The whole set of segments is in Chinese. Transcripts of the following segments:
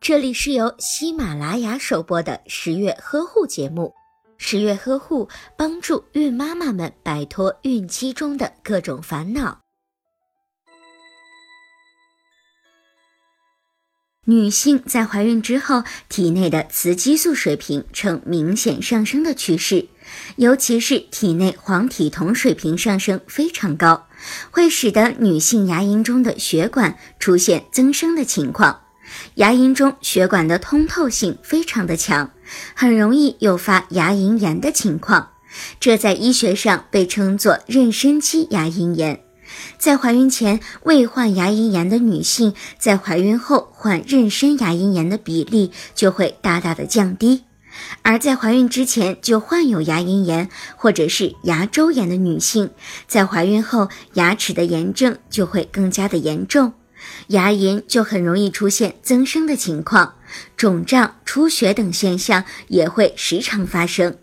这里是由喜马拉雅首播的十月呵护节目。十月呵护帮助孕妈妈们摆脱孕期中的各种烦恼。女性在怀孕之后，体内的雌激素水平呈明显上升的趋势，尤其是体内黄体酮水平上升非常高，会使得女性牙龈中的血管出现增生的情况。牙龈中血管的通透性非常的强，很容易诱发牙龈炎的情况，这在医学上被称作妊娠期牙龈炎。在怀孕前未患牙龈炎的女性，在怀孕后患妊娠牙龈炎的比例就会大大的降低；而在怀孕之前就患有牙龈炎或者是牙周炎的女性，在怀孕后牙齿的炎症就会更加的严重，牙龈就很容易出现增生的情况，肿胀、出血等现象也会时常发生，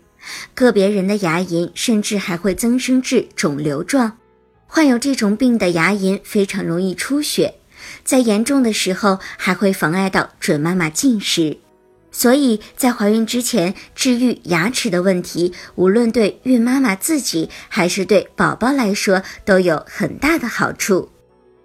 个别人的牙龈甚至还会增生至肿瘤状。患有这种病的牙龈非常容易出血，在严重的时候还会妨碍到准妈妈进食，所以在怀孕之前治愈牙齿的问题，无论对孕妈妈自己还是对宝宝来说都有很大的好处。